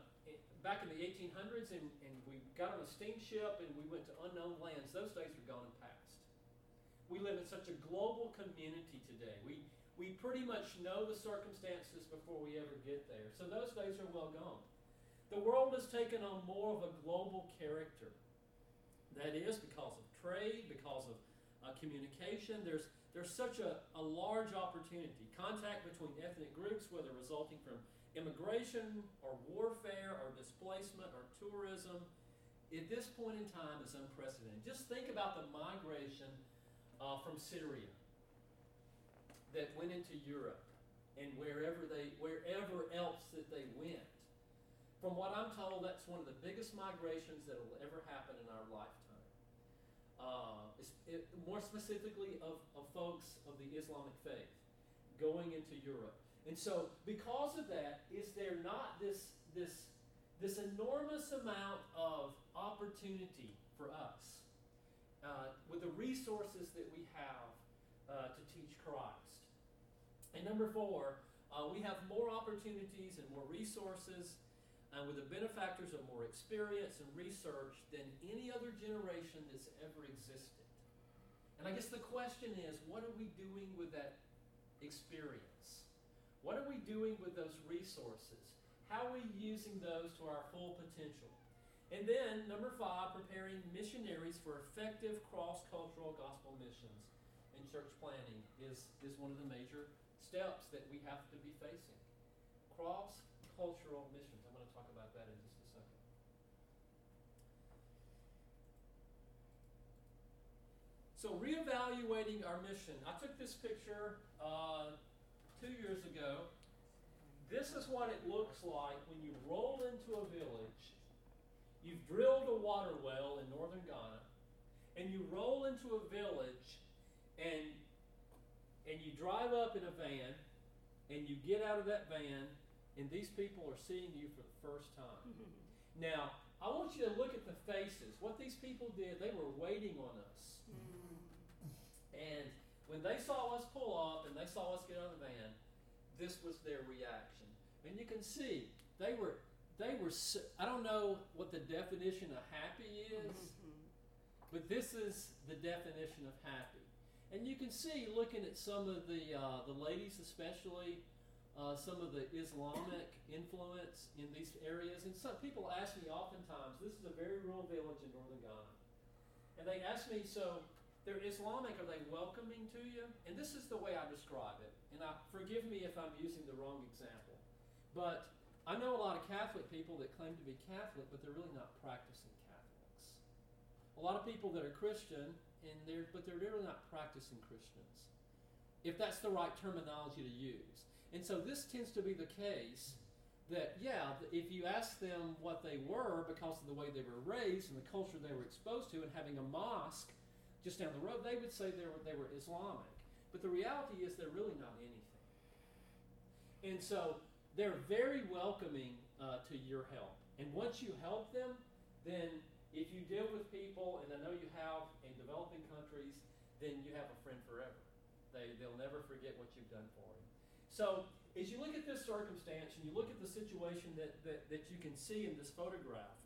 back in the 1800s and, and we got on a steamship and we went to unknown lands, those days are gone and past. We live in such a global community today. We, we pretty much know the circumstances before we ever get there. So those days are well gone. The world has taken on more of a global character. That is because of trade, because of uh, communication. There's, there's such a, a large opportunity. Contact between ethnic groups, whether resulting from immigration or warfare or displacement or tourism, at this point in time is unprecedented. Just think about the migration uh, from Syria that went into Europe and wherever they wherever else that they went. From what I'm told, that's one of the biggest migrations that will ever happen in our lifetime. Uh, it, more specifically of, of folks of the Islamic faith going into Europe. And so, because of that, is there not this this this enormous amount of opportunity for us uh, with the resources that we have uh, to teach Christ? And number four, uh, we have more opportunities and more resources, and with the benefactors of more experience and research than any other generation that's ever existed. And I guess the question is, what are we doing with that experience? What are we doing with those resources? How are we using those to our full potential? And then, number five, preparing missionaries for effective cross cultural gospel missions and church planning is, is one of the major steps that we have to be facing. Cross cultural missions. I'm going to talk about that in just a second. So, reevaluating our mission. I took this picture uh, two years ago. This is what it looks like when you roll into a village. You've drilled a water well in northern Ghana, and you roll into a village, and and you drive up in a van, and you get out of that van, and these people are seeing you for the first time. *laughs* Now, I want you to look at the faces. What these people did, they were waiting on us. Mm-hmm. And when they saw us pull off and they saw us get out of the van, this was their reaction. And you can see they were they were I don't know what the definition of happy is, but this is the definition of happy. And you can see looking at some of the uh, the ladies especially uh, some of the Islamic influence in these areas. And some people ask me oftentimes, this is a very rural village in northern Ghana, and they ask me, so they're Islamic, are they welcoming to you? And this is the way I describe it. And I, forgive me if I'm using the wrong example, but I know a lot of Catholic people that claim to be Catholic, but they're really not practicing Catholics. A lot of people that are Christian, and they're, but they're really not practicing Christians, if that's the right terminology to use. And so this tends to be the case that, yeah, if you ask them what they were because of the way they were raised and the culture they were exposed to, and having a mosque just down the road, they would say they were, they were Islamic. But the reality is they're really not anything. And so they're very welcoming uh, to your help. And once you help them, then if you deal with people, and I know you have in developing countries, then you have a friend forever. They, they'll never forget what you've done for them. So as you look at this circumstance and you look at the situation that, that, that you can see in this photograph,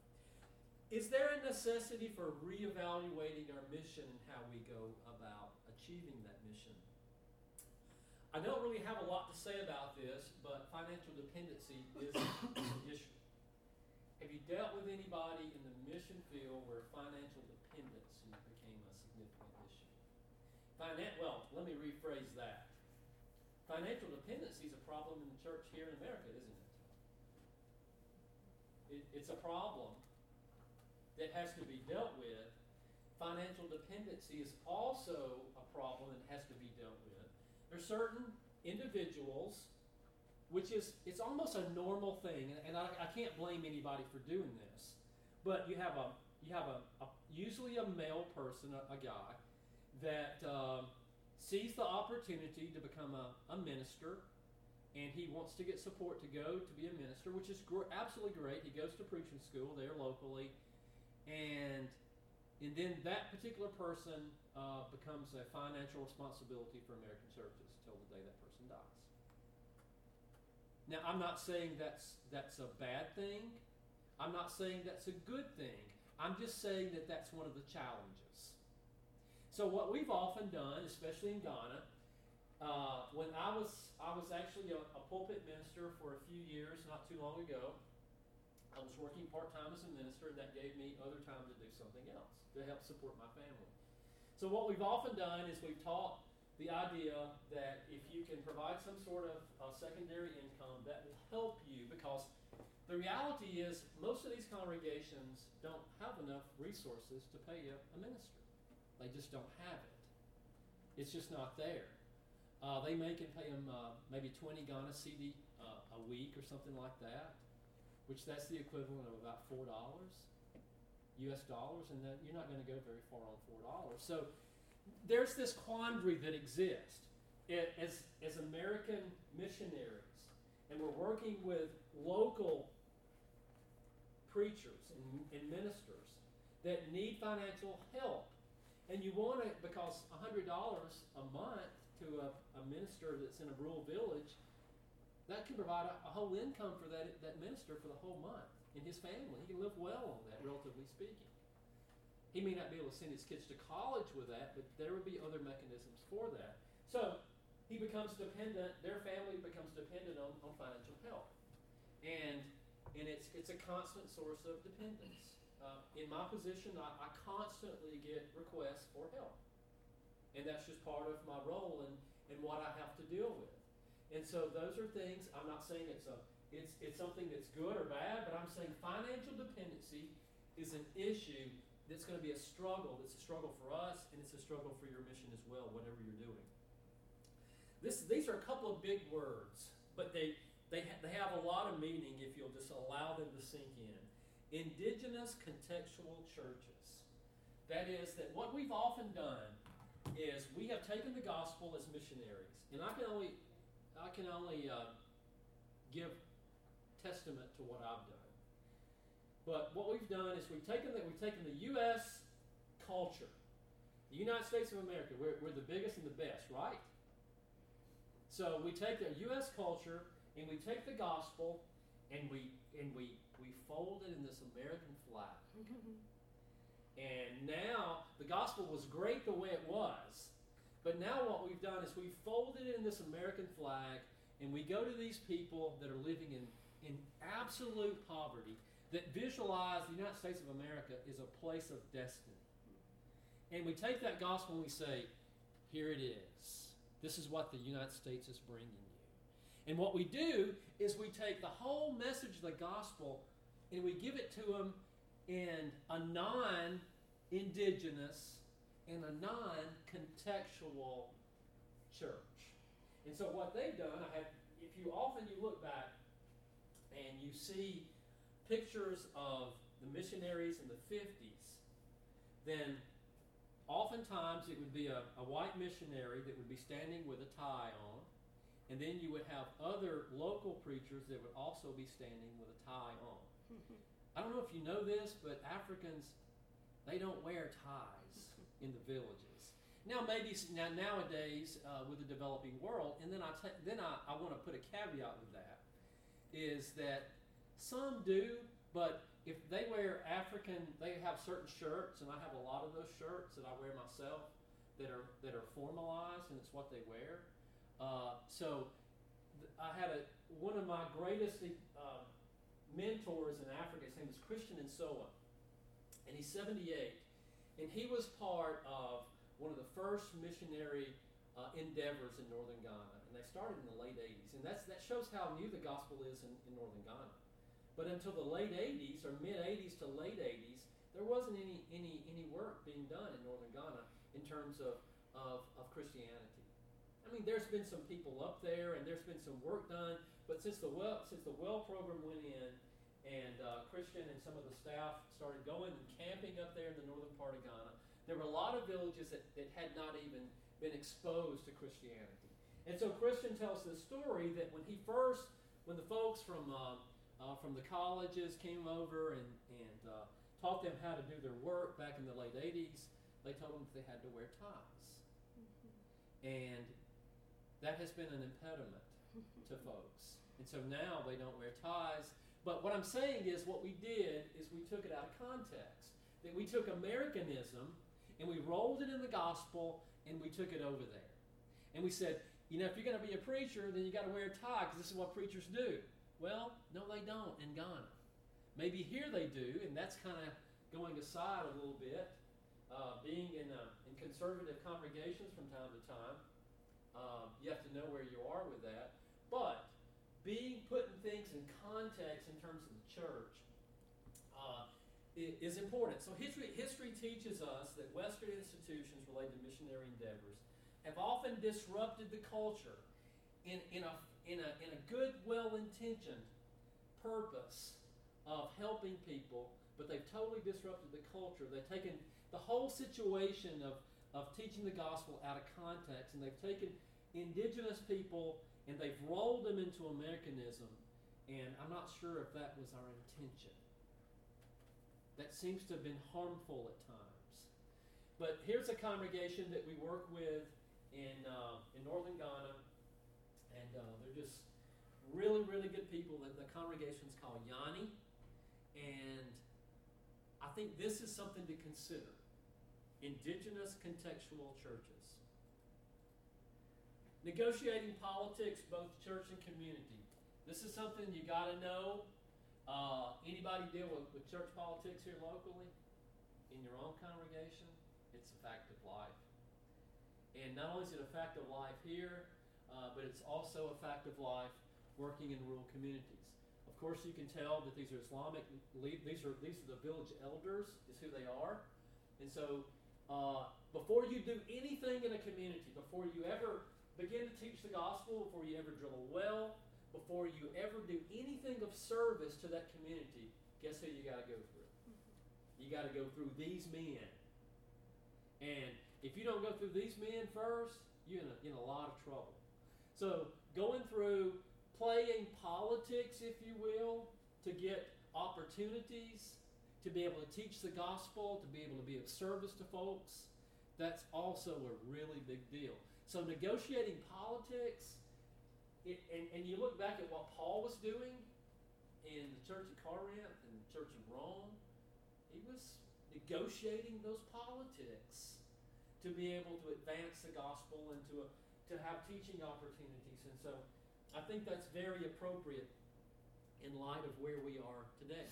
is there a necessity for reevaluating our mission and how we go about achieving that mission? I don't really have a lot to say about this, but financial dependency is an *coughs* issue. Have you dealt with anybody in the mission field where financial dependency became a significant issue? Finan- well, let me rephrase that. Financial dependency is a problem in the church here in America, isn't it? it it's a problem that has to be dealt with. Financial dependency is also a problem that has to be dealt with. There's certain individuals, which is it's almost a normal thing, and, I, I can't blame anybody for doing this. But you have a you have a, a usually a male person, a, a guy, that um, sees the opportunity to become a, a minister, and he wants to get support to go to be a minister, which is gr- absolutely great. He goes to preaching school there locally, and and then that particular person uh, becomes a financial responsibility for American churches till the day that person dies. Now, I'm not saying that's that's a bad thing. I'm not saying that's a good thing. I'm just saying that that's one of the challenges. So what we've often done, especially in Ghana, uh, when I was I was actually a, a pulpit minister for a few years, not too long ago. I was working part time as a minister, and that gave me other time to do something else to help support my family. So what we've often done is we've taught the idea that if you can provide some sort of uh, secondary income, that will help you because the reality is most of these congregations don't have enough resources to pay a, a minister. They just don't have it. It's just not there. Uh, they may can pay them uh, maybe 20 Ghana cedi uh, a week or something like that, which that's the equivalent of about four dollars, U.S. dollars, and that you're not going to go very far on four dollars. So, there's this quandary that exists as, as American missionaries, and we're working with local preachers and, and ministers that need financial help. And you want it because $100 a month to a, a minister that's in a rural village, that can provide a, a whole income for that, that minister for the whole month and his family. He can live well on that, relatively speaking. He may not be able to send his kids to college with that, but there would be other mechanisms for that. So he becomes dependent, their family becomes dependent on, on financial help. And, and it's, it's a constant source of dependence. Uh, in my position, I, I constantly get requests for help. And that's just part of my role and, and what I have to deal with. And so those are things, I'm not saying it's a, it's, it's something that's good or bad, but I'm saying financial dependency is an issue that's going to be a struggle. It's a struggle for us, and it's a struggle for your mission as well, whatever you're doing. This, these are a couple of big words, but they, they, ha- they have a lot of meaning if you'll just allow them to sink in. Indigenous contextual churches. That is, that what we've often done is we have taken the gospel as missionaries, and I can only, I can only uh, give testament to what I've done. But what we've done is we've taken the, we've taken the U.S. culture, the United States of America. We're, we're the biggest and the best, right? So we take the U.S. culture and we take the gospel and we and we we fold it in this American flag. *laughs* And now the gospel was great the way it was, but now what we've done is we've folded in this American flag, and we go to these people that are living in in absolute poverty that visualize the United States of America is a place of destiny. And we take that gospel and we say, here it is. This is what the United States is bringing you. And what we do is we take the whole message of the gospel and we give it to them in a non indigenous and a non contextual church. And so what they've done, I have if you often you look back and you see pictures of the missionaries in the 50s, then oftentimes it would be a, a white missionary that would be standing with a tie on, and then you would have other local preachers that would also be standing with a tie on. *laughs* I don't know if you know this, but Africans, they don't wear ties in the villages. Now, maybe now nowadays uh, with the developing world, and then I then I, I want to put a caveat with that, is that some do, but if they wear African, they have certain shirts, and I have a lot of those shirts that I wear myself that are that are formalized, and it's what they wear. Uh, so th- I had a one of my greatest uh, mentors in Africa. His name is Christian Nsoa, and he's 78, and he was part of one of the first missionary uh, endeavors in northern Ghana, and they started in the late 80s, and that's that shows how new the gospel is in, in northern Ghana. But until the late 80s or mid 80s to late 80s, there wasn't any any any work being done in northern Ghana in terms of of, of Christianity. I mean, there's been some people up there, and there's been some work done, but since the well since the well program went in, and uh, Christian and some of the staff started going and camping up there in the northern part of Ghana, there were a lot of villages that, that had not even been exposed to Christianity. And so Christian tells this story that when he first, when the folks from uh, uh, from the colleges came over and, and uh, taught them how to do their work back in the late 80s, they told them that they had to wear ties. And that has been an impediment *laughs* to folks. And so now they don't wear ties. But what I'm saying is, what we did is we took it out of context. That we took Americanism and we rolled it in the gospel and we took it over there. And we said, you know, if you're going to be a preacher, then you got to wear a tie because this is what preachers do. Well, no, they don't in Ghana. Maybe here they do, and that's kind of going aside a little bit. Uh, being in, uh, in conservative congregations from time to time, uh, you have to know where you are with that. But being putting things in context in terms of the church uh, is important. So history history teaches us that Western institutions related to missionary endeavors have often disrupted the culture in, in a in a in a good, well intentioned purpose of helping people, but they've totally disrupted the culture. They've taken the whole situation of of teaching the gospel out of context, and they've taken indigenous people and they've rolled them into Americanism, and I'm not sure if that was our intention. That seems to have been harmful at times. But here's a congregation that we work with in, uh, in northern Ghana, and uh, they're just really, really good people. The, the congregation's called Yanni, and I think this is something to consider. Indigenous contextual churches. Negotiating politics, both church and community. This is something you got to know. Uh, anybody deal with, with church politics here locally? In your own congregation? It's a fact of life. And not only is it a fact of life here, uh, but it's also a fact of life working in rural communities. Of course, you can tell that these are Islamic. These are these are the village elders. Is who they are, and so uh, before you do anything in a community, before you ever begin to teach the gospel, before you ever drill a well, before you ever do anything of service to that community, guess who you got to go through? Mm-hmm. You got to go through these men. And if you don't go through these men first, you're in a, in a lot of trouble. So going through playing politics, if you will, to get opportunities, to be able to teach the gospel, to be able to be of service to folks, that's also a really big deal. So negotiating politics, it, and, and you look back at what Paul was doing in the church of Corinth and the church of Rome, he was negotiating those politics to be able to advance the gospel and to, to have teaching opportunities. And so I think that's very appropriate in light of where we are today.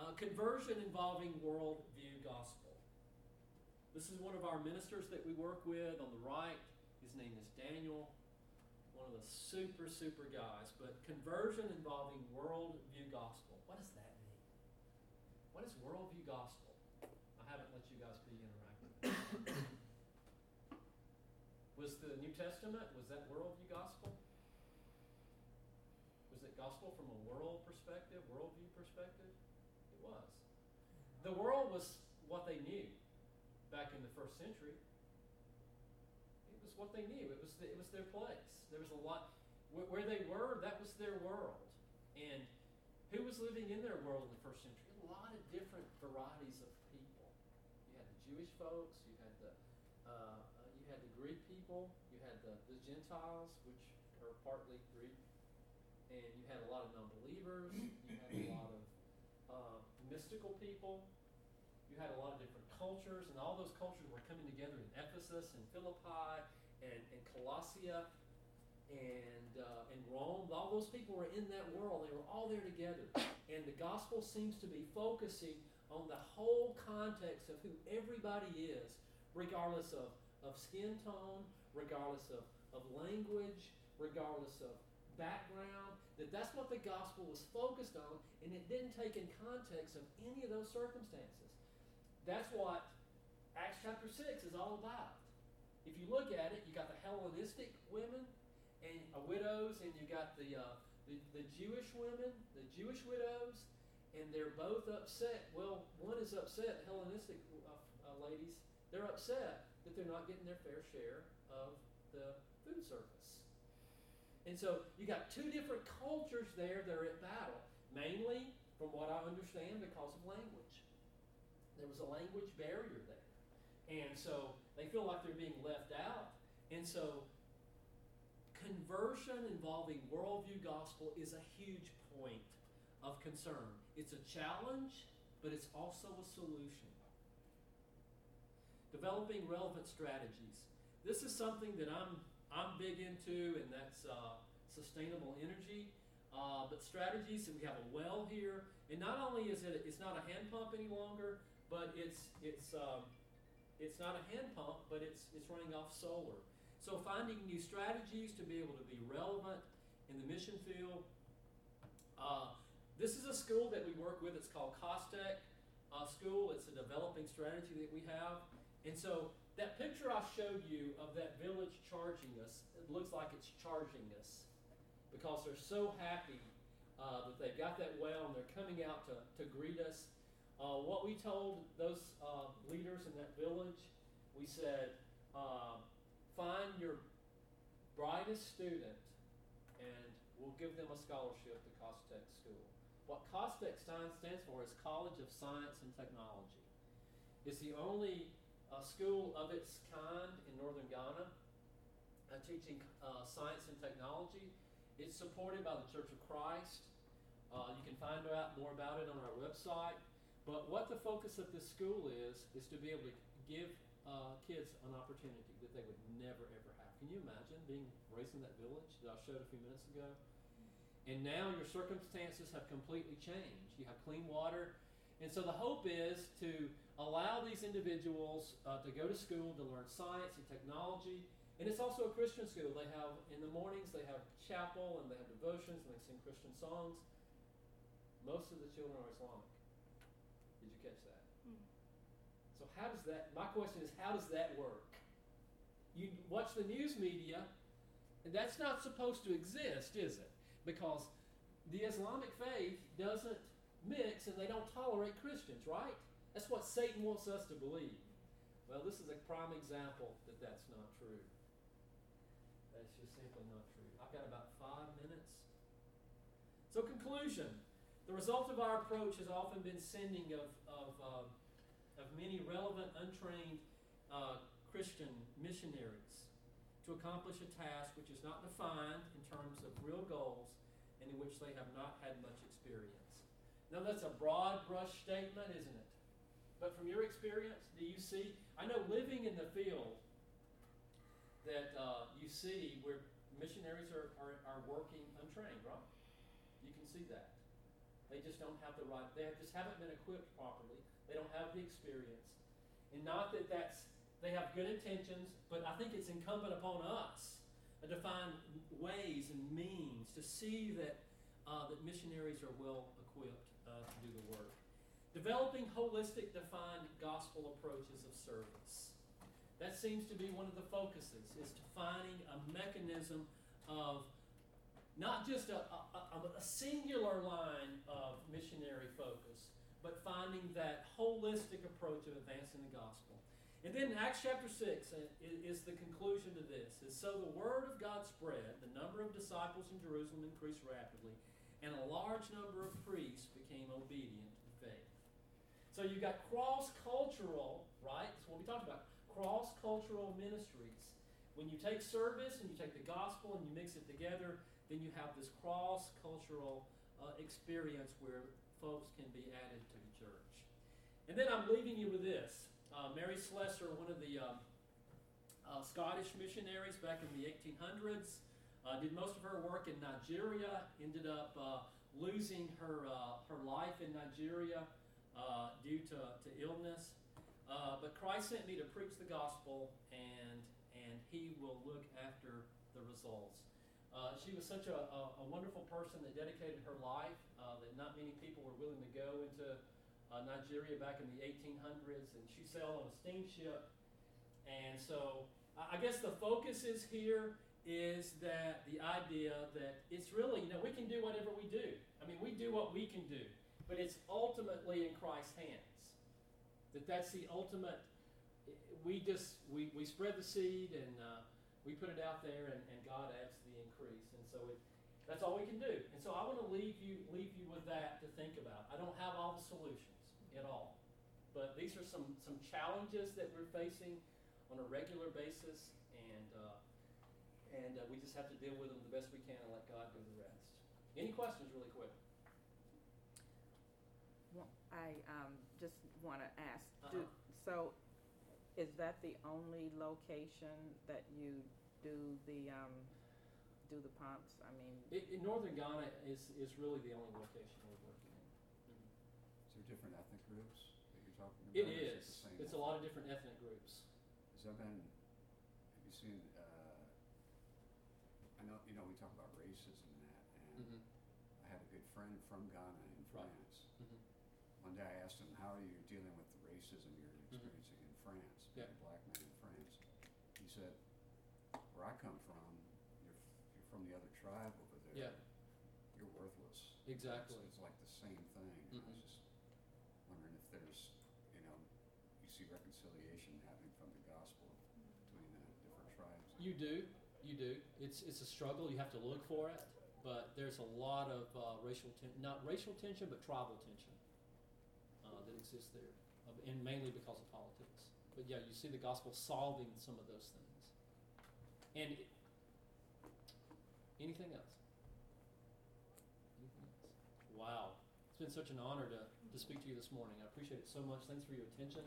Uh, conversion involving worldview gospel. This is one of our ministers that we work with on the right. His name is Daniel, one of the super, super guys. But conversion involving worldview gospel. What does that mean? What is worldview gospel? I haven't let you guys be interactive. *coughs* was the New Testament, was that worldview gospel? Was it gospel from a world perspective, worldview perspective? It was. The world was what they knew first century. It was what they knew. It was the, it was their place. There was a lot where, they were. That was their world. And who was living in their world in the first century? A lot of different varieties of people. You had the Jewish folks. You had the uh, uh, you had the Greek people. You had the, the Gentiles, which are partly Greek, and you had a lot of non-believers. You had a lot of uh, mystical people. You had a lot of cultures, and all those cultures were coming together in Ephesus and Philippi and, and Colossia and, uh, and Rome. All those people were in that world. They were all there together. And the gospel seems to be focusing on the whole context of who everybody is, regardless of, of skin tone, regardless of, of language, regardless of background, that that's what the gospel was focused on, and it didn't take in context of any of those circumstances. That's what Acts chapter 6 is all about. If you look at it, you got the Hellenistic women and uh, widows, and you got the, uh, the the Jewish women, the Jewish widows, and they're both upset. Well, one is upset, Hellenistic uh, uh, ladies, they're upset that they're not getting their fair share of the food service. And so you got two different cultures there that are at battle, mainly, from what I understand, because of language. There was a language barrier there. And so they feel like they're being left out. And so conversion involving worldview gospel is a huge point of concern. It's a challenge, but it's also a solution. Developing relevant strategies. This is something that I'm I'm big into, and that's uh, sustainable energy. Uh, but strategies, and we have a well here, and not only is it it's not a hand pump any longer, but it's it's um, it's not a hand pump, but it's it's running off solar. So finding new strategies to be able to be relevant in the mission field. Uh, this is a school that we work with. It's called Costec uh, School. It's a developing strategy that we have, and so that picture I showed you of that village charging us, it looks like it's charging us because they're so happy uh, that they've got that well and they're coming out to, to greet us. Uh, what we told those uh, leaders in that village we said, um, find your brightest student and we'll give them a scholarship to Costech School. What Costech stands stands for is College of Science and Technology. It's the only uh, school of its kind in northern Ghana uh, teaching uh, science and technology. It's supported by the Church of Christ. Uh, you can find out more about it on our website. But what the focus of this school is, is to be able to give uh, kids an opportunity that they would never ever have. Can you imagine being raised in that village that I showed a few minutes ago? And now your circumstances have completely changed. You have clean water. And so the hope is to allow these individuals uh, to go to school to learn science and technology. And it's also a Christian school. They have, in the mornings, they have chapel and they have devotions and they sing Christian songs. Most of the children are Islamic. Catch that? Hmm. So how does that? My question is, how does that work? You watch the news media, and that's not supposed to exist, is it? Because the Islamic faith doesn't mix, and they don't tolerate Christians, right? That's what Satan wants us to believe. Well, this is a prime example that that's not true. That's just simply not true. I've got about five minutes. So, conclusion. The result of our approach has often been sending of, of, um, of many relevant, untrained uh, Christian missionaries to accomplish a task which is not defined in terms of real goals and in which they have not had much experience. Now, that's a broad brush statement, isn't it? But from your experience, do you see? I know living in the field that uh, you see where missionaries are, are, are working untrained, right? You can see that. They just don't have the right, they just haven't been equipped properly. They don't have the experience. And not that that's, they have good intentions, but I think it's incumbent upon us to find ways and means to see that, uh, that missionaries are well equipped uh, to do the work. Developing holistic, defined gospel approaches of service. That seems to be one of the focuses, is to finding a mechanism of not just a, a, a, singular line of missionary focus, but finding that holistic approach of advancing the gospel. And then Acts chapter 6 uh, is, the conclusion to this. Is so the word of God spread, the number of disciples in Jerusalem increased rapidly, and a large number of priests became obedient to the faith. So you've got cross-cultural, right? That's what we talked about. Cross-cultural ministries. When you take service and you take the gospel and you mix it together, then you have this cross cultural uh, experience where folks can be added to the church. And then I'm leaving you with this. Uh, Mary Slessor, one of the um, uh, Scottish missionaries back in the 1800s, uh, did most of her work in Nigeria, ended up uh, losing her, uh, her life in Nigeria due to, to illness. but Christ sent me to preach the gospel, and, and He will look after the results. Uh, she was such a, a, a, wonderful person that dedicated her life uh, that not many people were willing to go into uh, Nigeria back in the 1800s, and she sailed on a steamship. And so I guess the focus is here is that the idea that it's really, you know, we can do whatever we do. I mean, we do what we can do, but it's ultimately in Christ's hands. That that's the ultimate, we just, we, we spread the seed and uh, we put it out there and, and God adds so it, that's all we can do. And so I want to leave you leave you with that to think about. I don't have all the solutions at all. But these are some, some challenges that we're facing on a regular basis, and uh, and uh, we just have to deal with them the best we can and let God do the rest. Any questions, really quick? Well, I um, just want to ask, Uh-huh. do, so is that the only location that you do the, um, do the pumps? I mean, It, in northern Ghana is, is really the only location we're working in. Is there different ethnic groups that you're talking about? It or is. the same It's a lot of different ethnic groups. Has there been, have you seen, uh, I know, you know, we talk about racism and that, and Mm-hmm. I had a good friend from Ghana in Right. France. Mhm. One day I asked him, how are you dealing with the racism you're experiencing in France, Mm-hmm. Yeah. being a black man in France? He said, where I come from, you're, f- you're from the other tribe over there. Yeah. You're worthless. Exactly. It's, it's like the same thing. And I was just wondering if there's, you know, you see reconciliation happening from the gospel between the different tribes. You do, you do. It's it's a struggle. You have to look for it, but there's a lot of uh, racial ten- not racial tension, but tribal tension uh, that exists there, and mainly because of politics. But yeah, you see the gospel solving some of those things. And it, anything else? Wow, it's been such an honor to to speak to you this morning. I appreciate it so much. Thanks for your attention.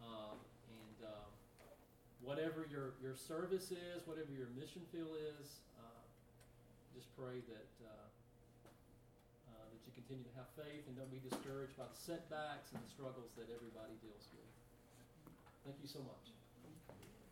Um, and um, whatever your, your service is, whatever your mission field is, uh, just pray that uh, uh, that you continue to have faith and don't be discouraged by the setbacks and the struggles that everybody deals with. Thank you so much.